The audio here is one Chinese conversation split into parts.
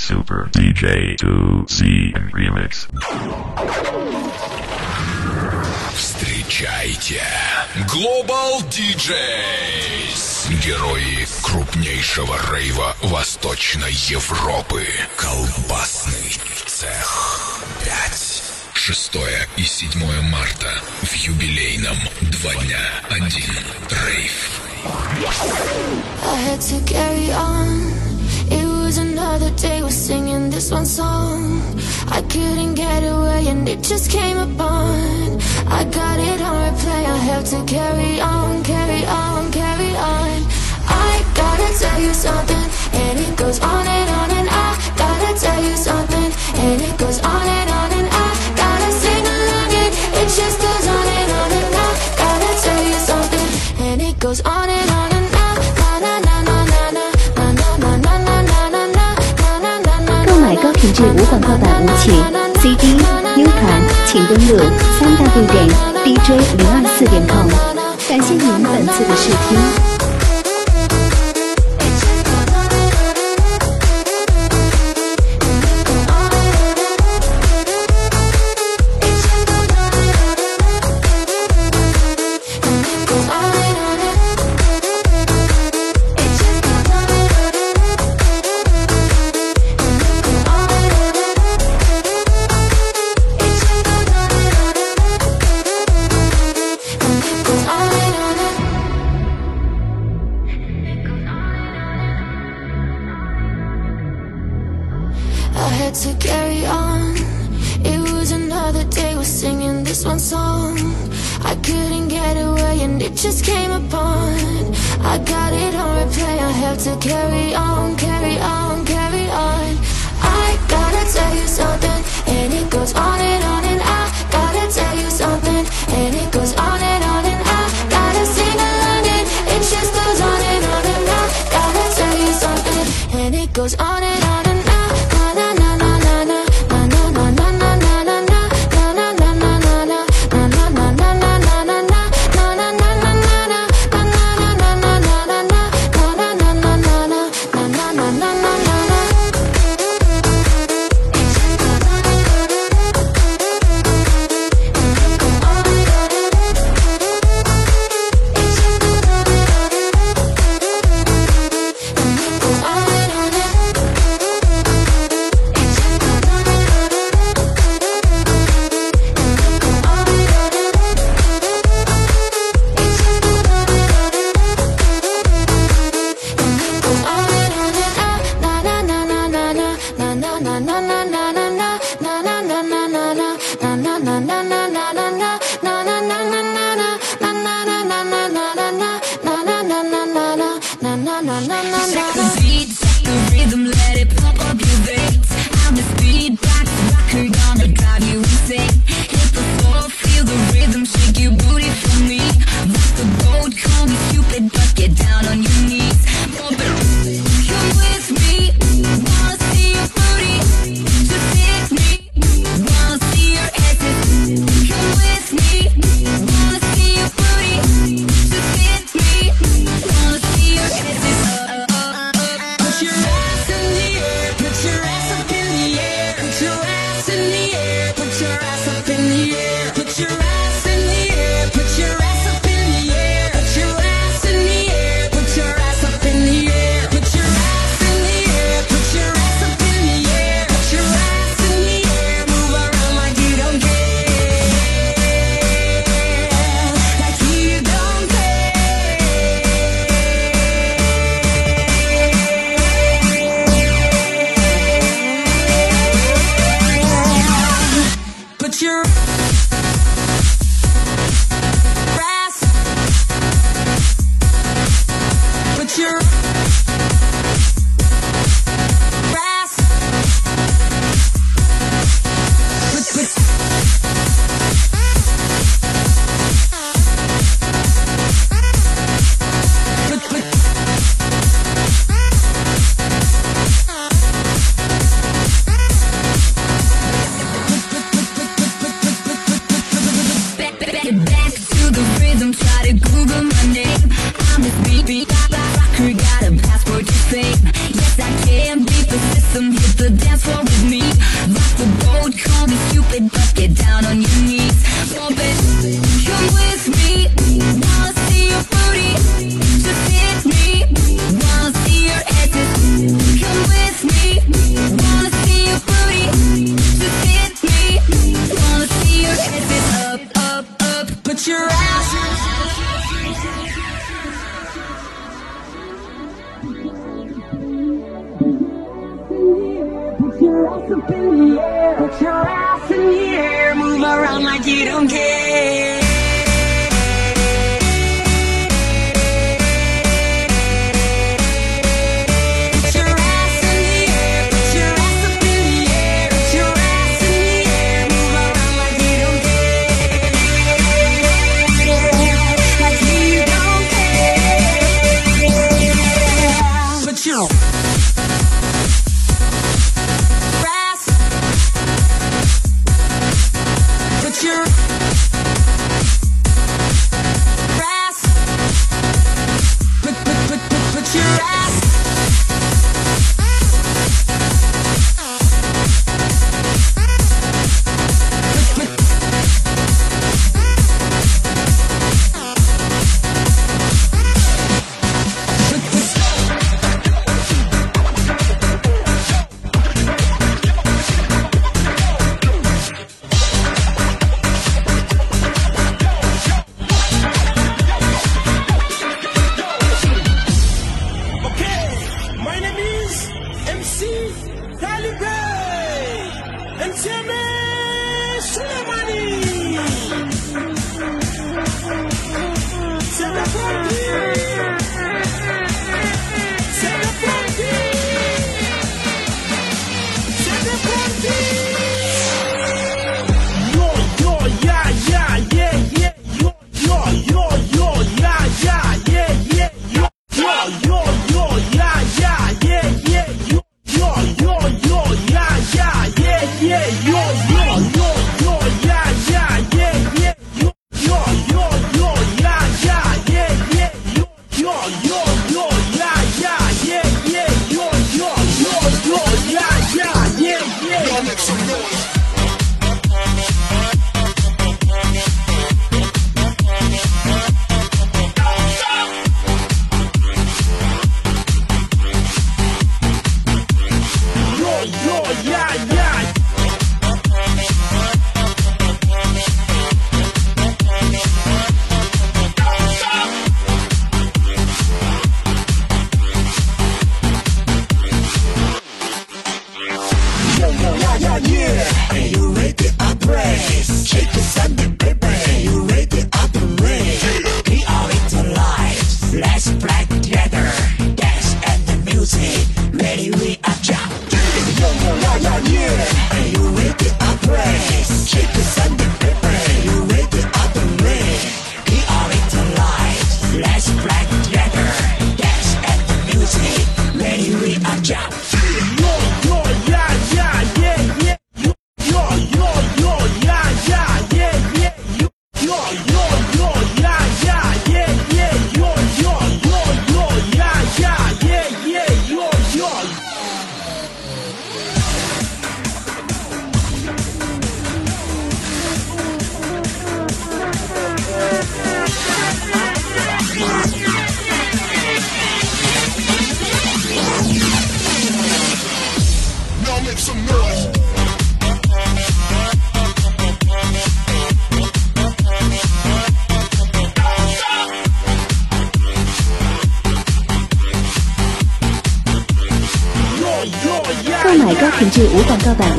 Super DJ 2Z Remix. Встречайте Global DJs Герои крупнейшего рейва Восточной Европы. Колбасный цех. 5 6 и 7 марта в юбилейном. Два дня. Один рейв. I had to carry on. Was another day, we're singing this one song. I couldn't get away, and it just came upon. I got it on replay, I have to carry on, carry on, carry on. I gotta tell you something, and it goes on and on, 广告版舞曲 CD、U 盘，请登录三 w 点 DJ 零二四点 com。感谢您本次的试听。To carry on,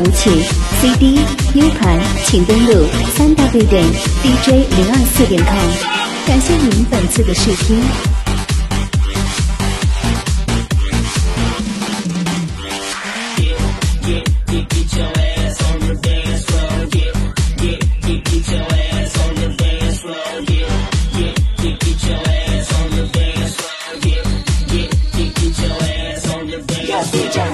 CD、U 盘，请登录三 W 点 DJ 零二四点 com。感谢您本次的试听。Get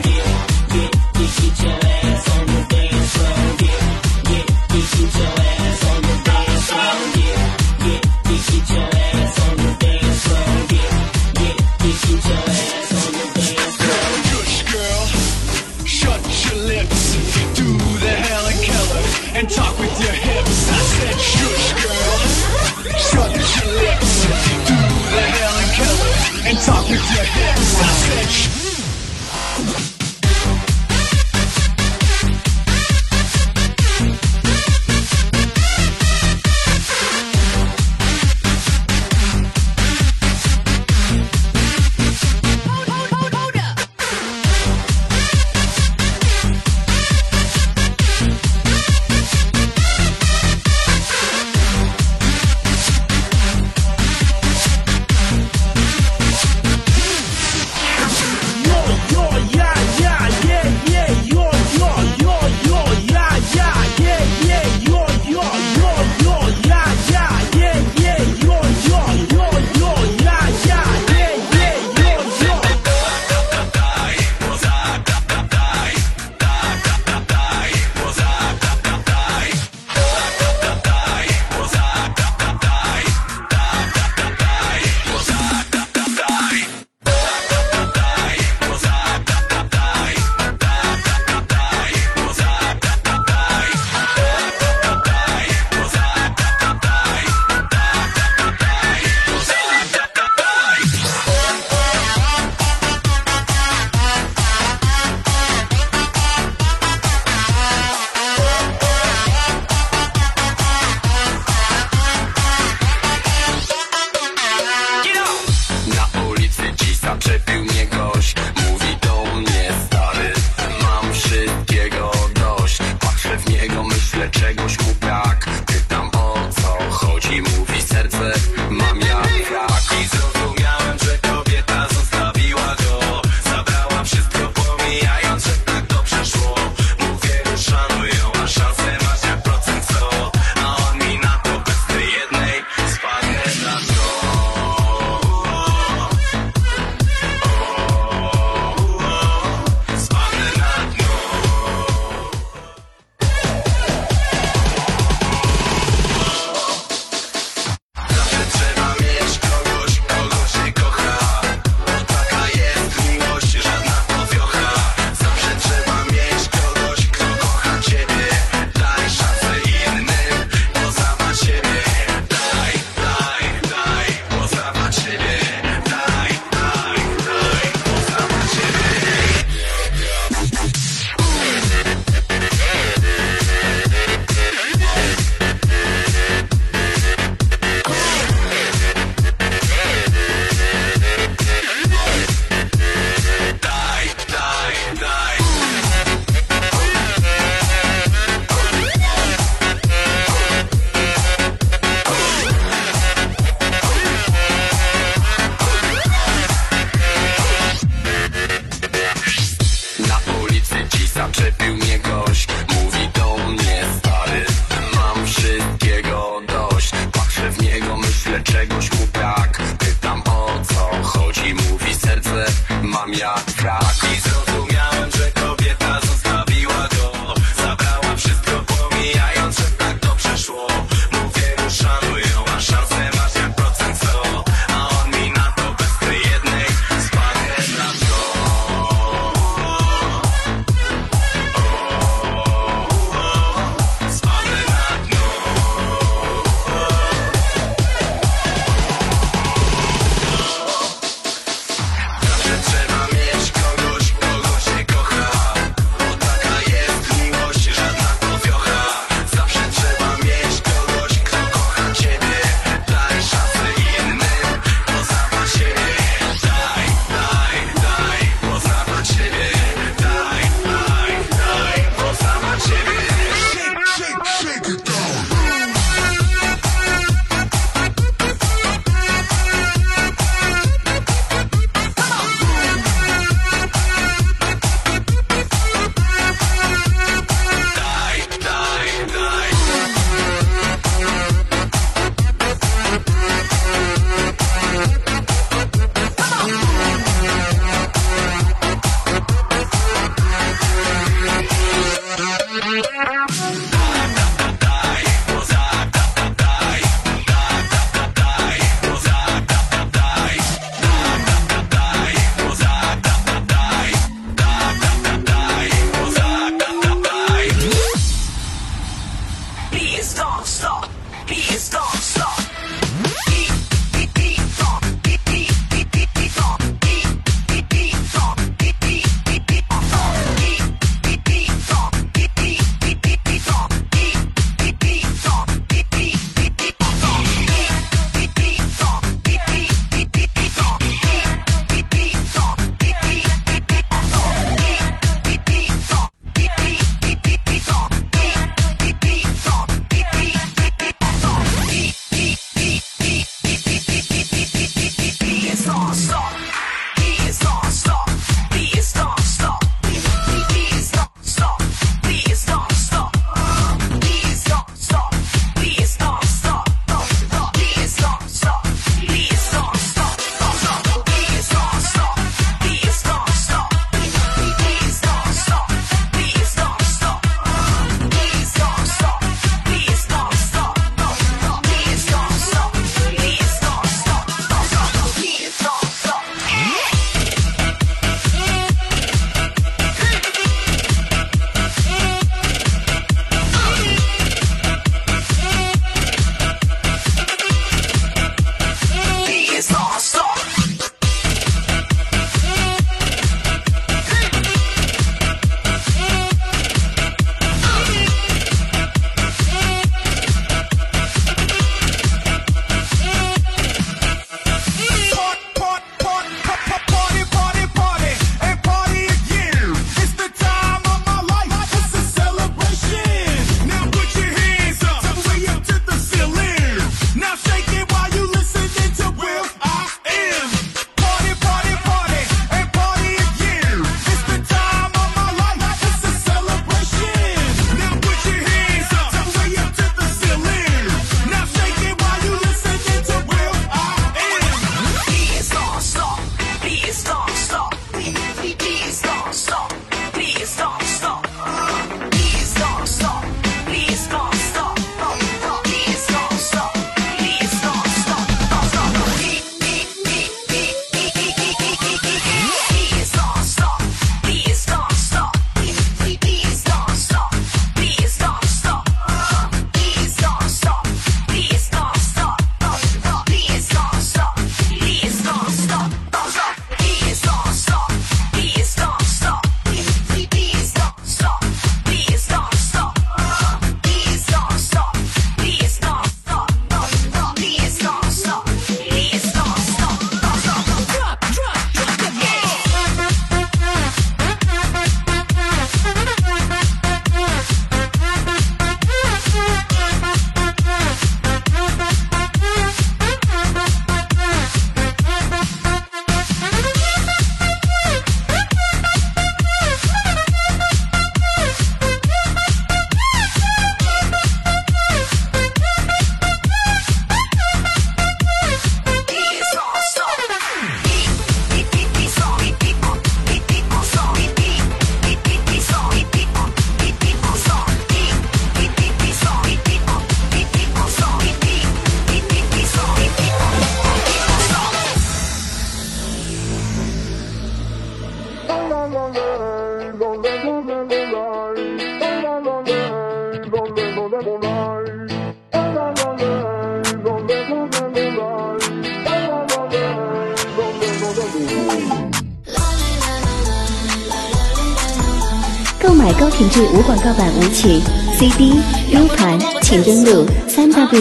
Mia, frag diese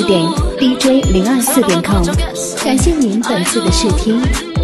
dj 零二四点 com 感谢您本次的试听。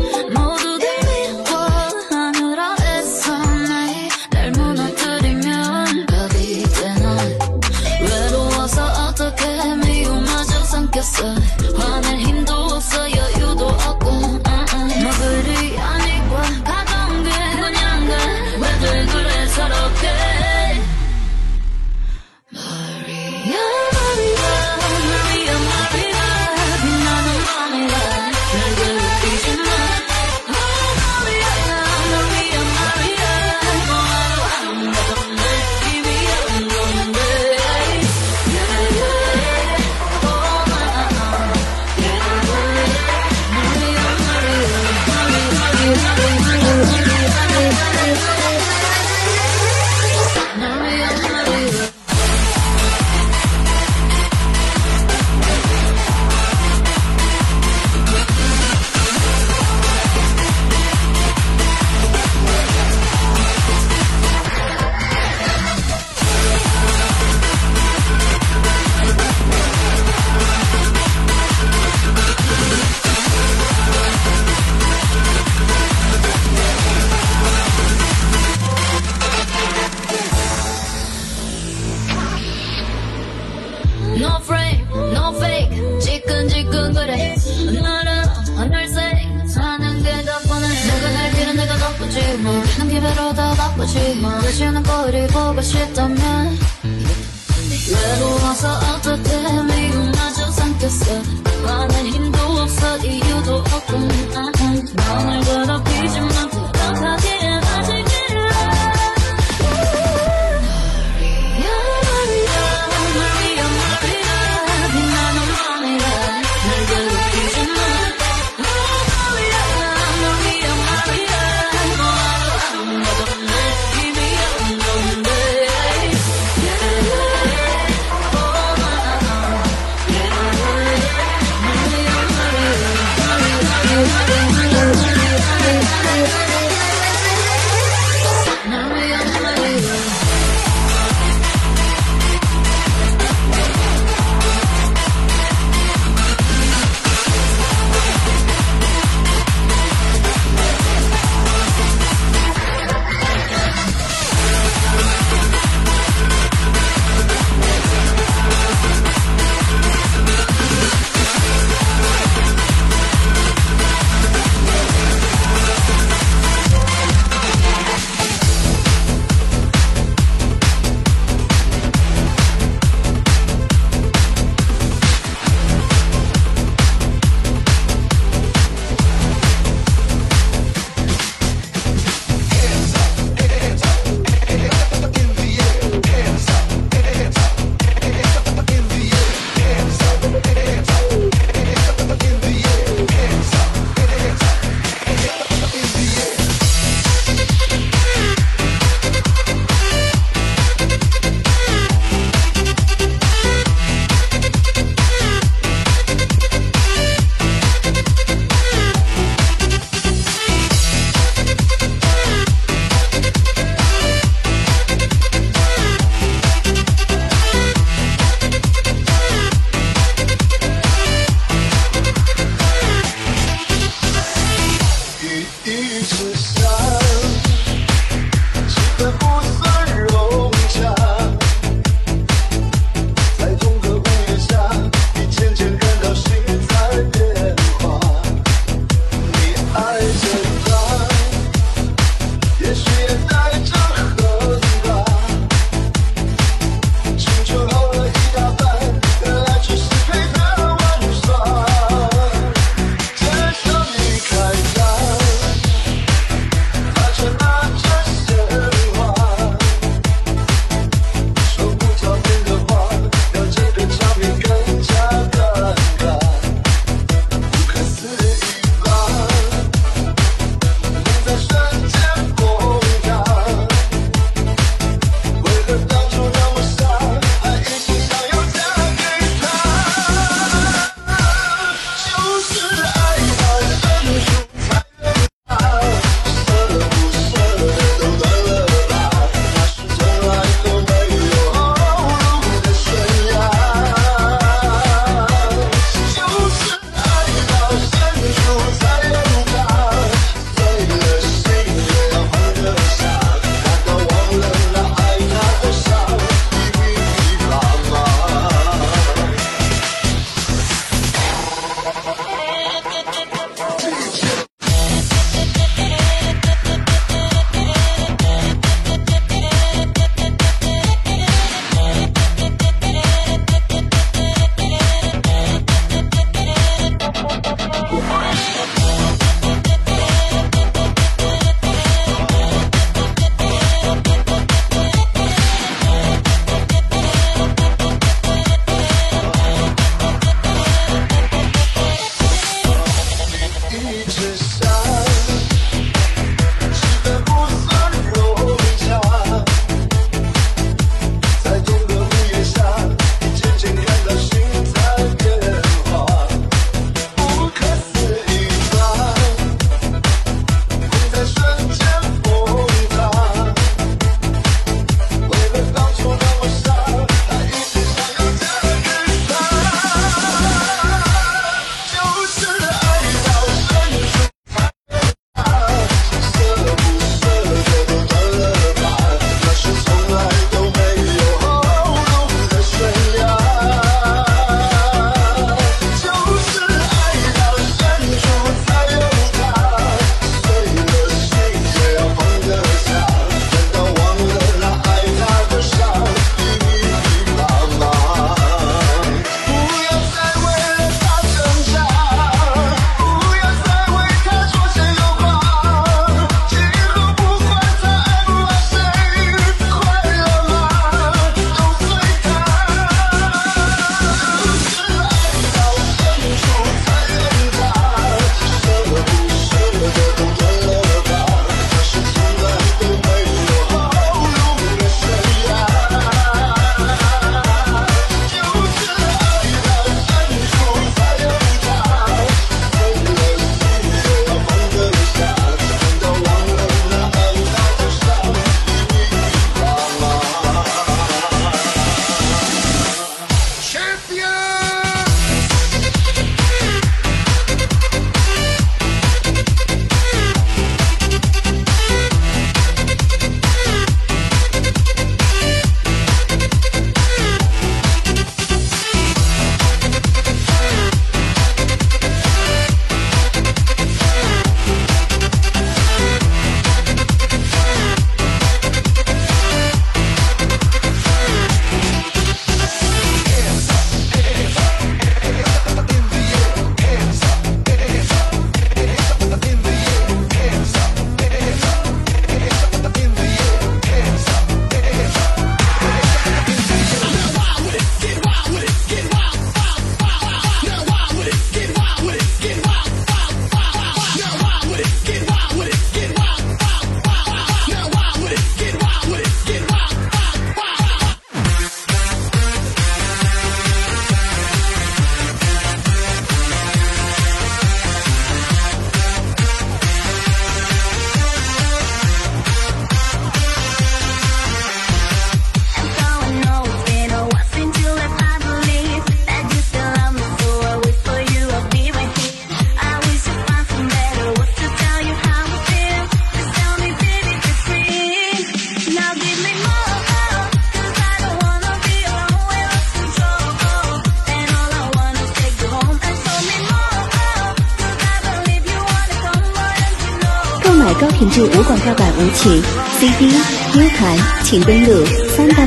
Jesus.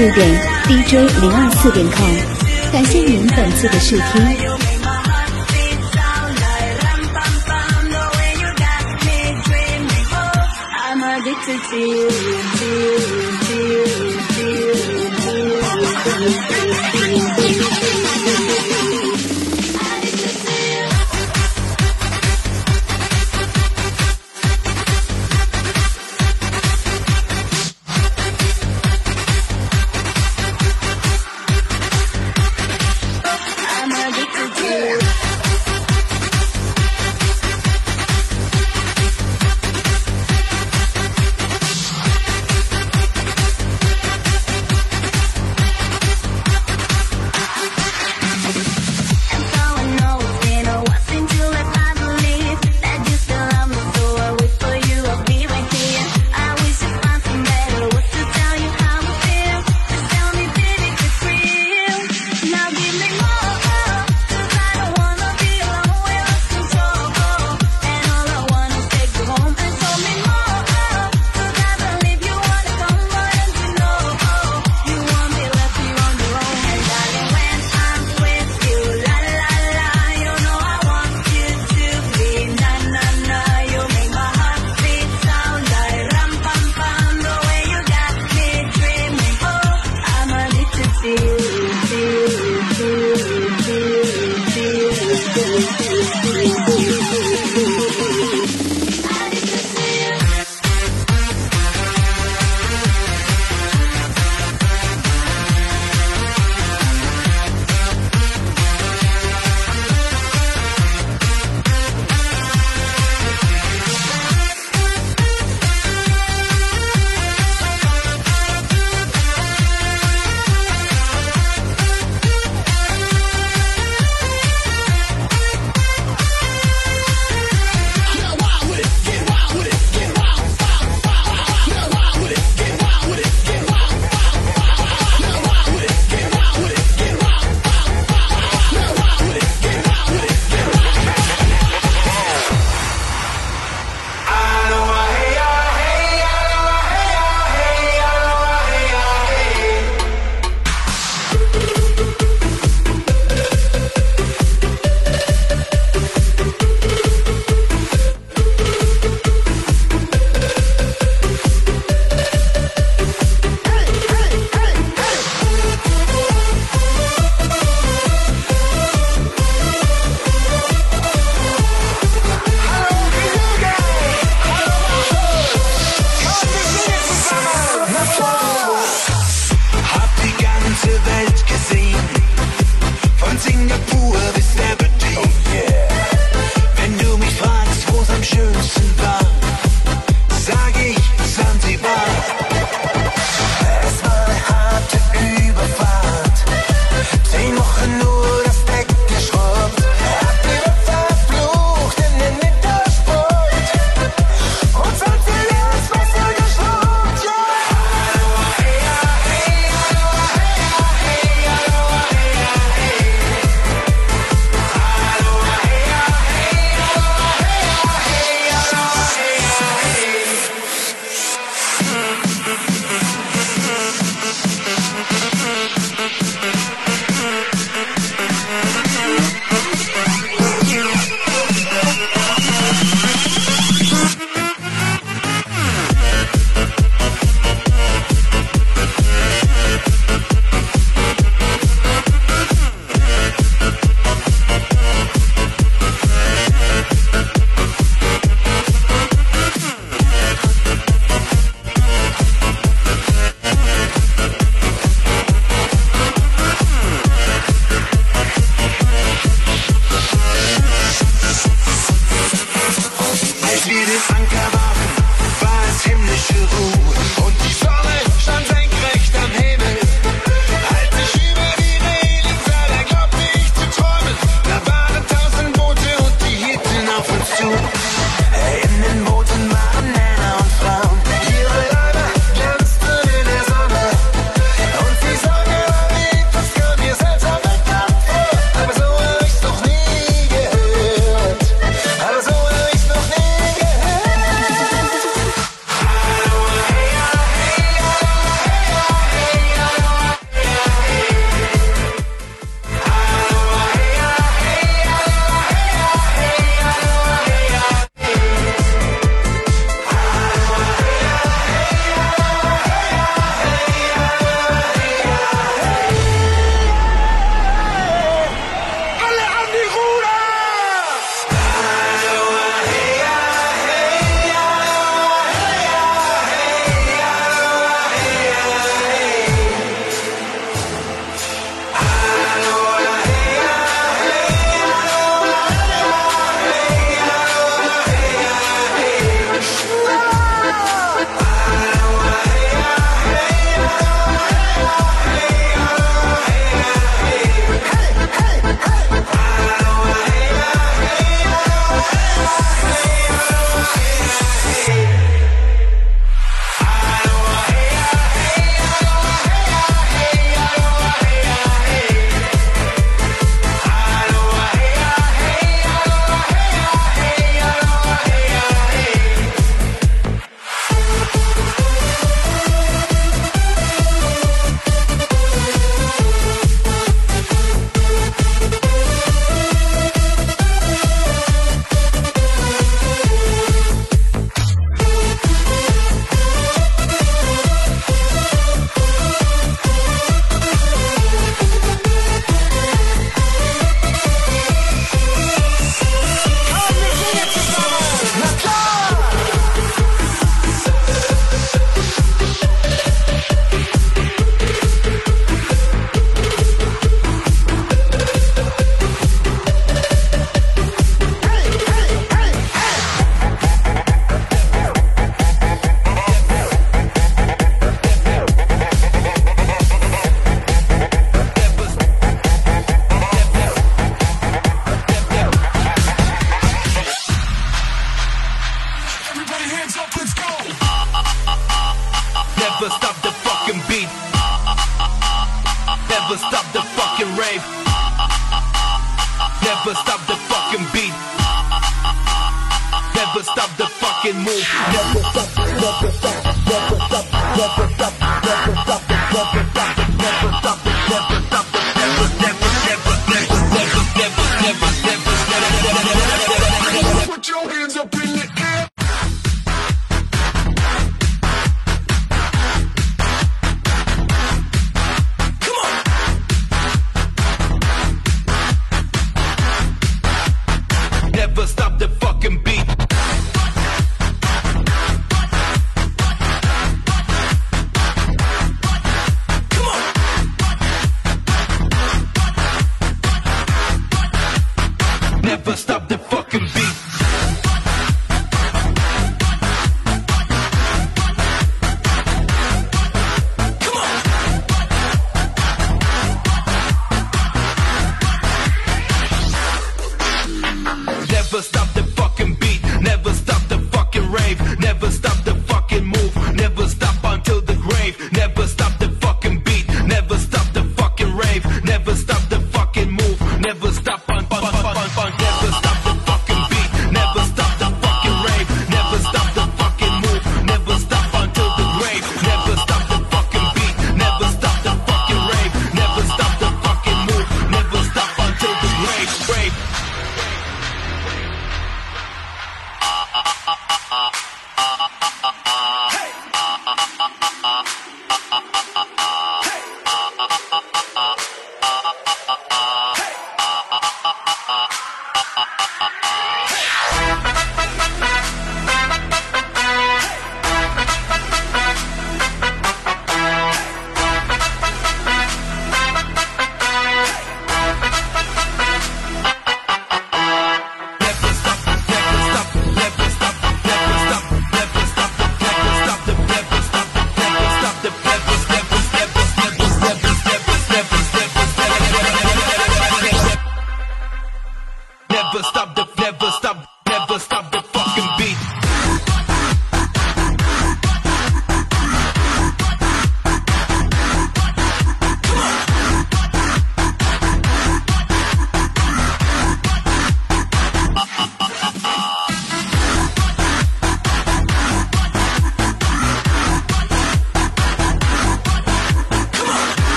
一点 DJ 零二四点 com，感谢您本次的收听。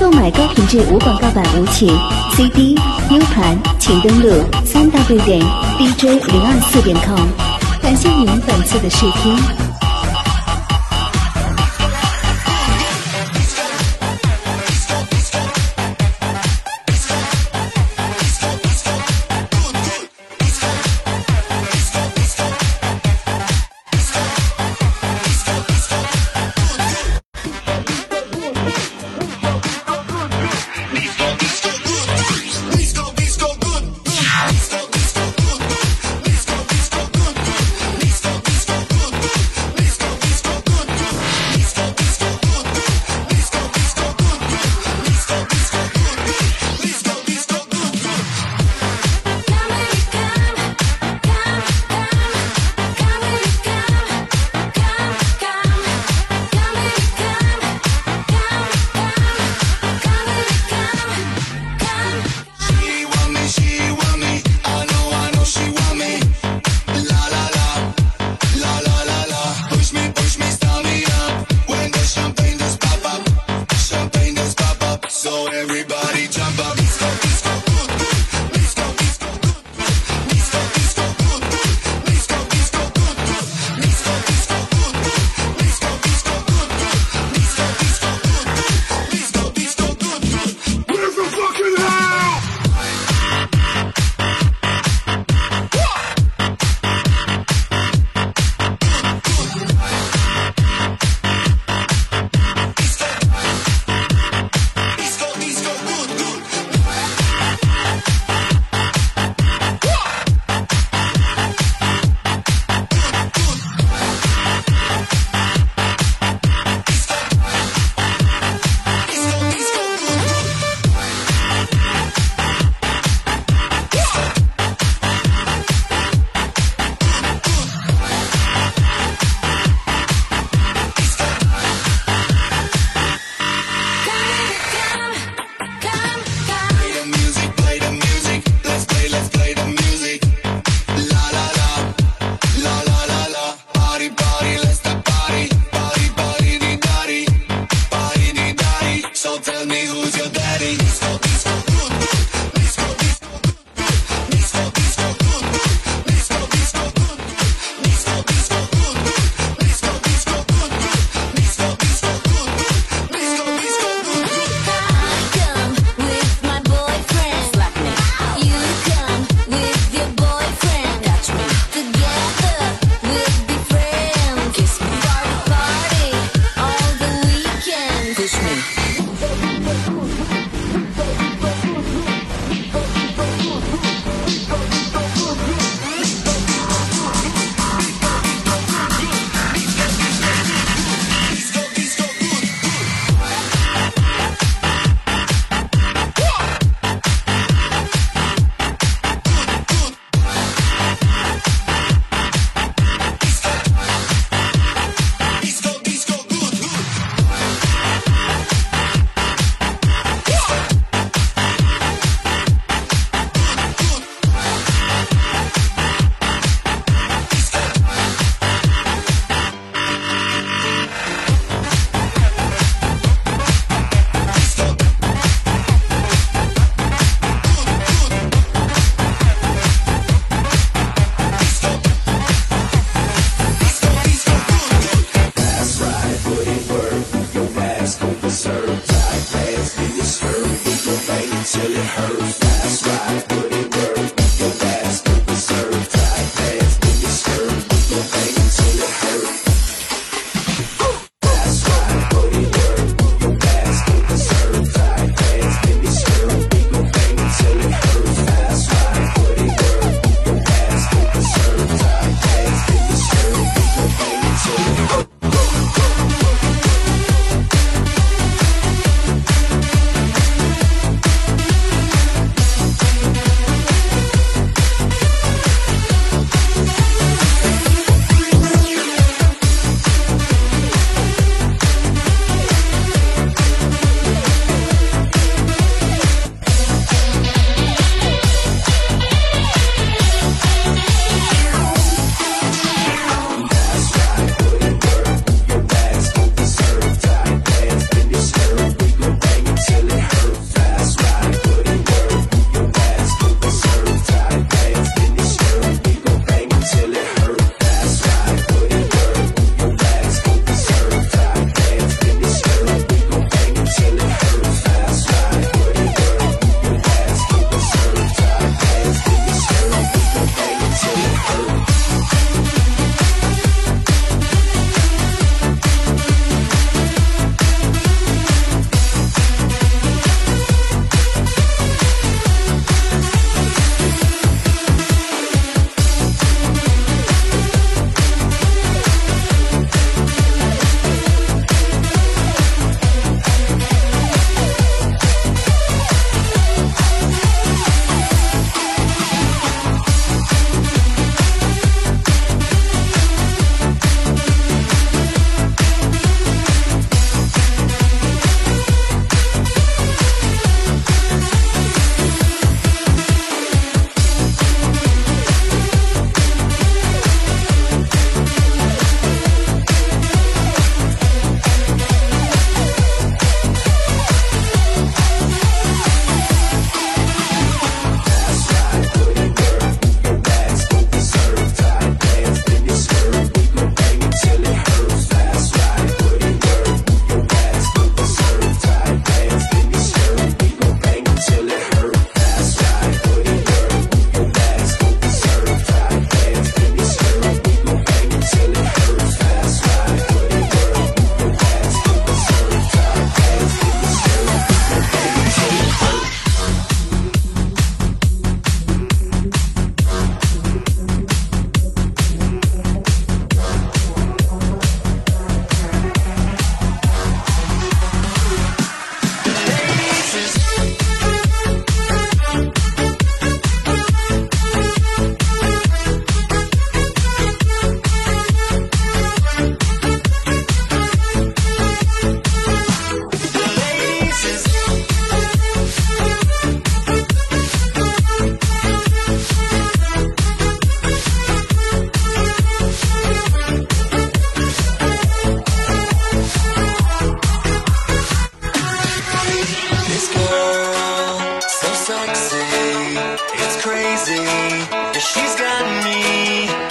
购买高品质无广告版舞曲 cd u 盘请登录三 w 点 dj 零二四点 com 感谢您本次的试听。me, she's got me.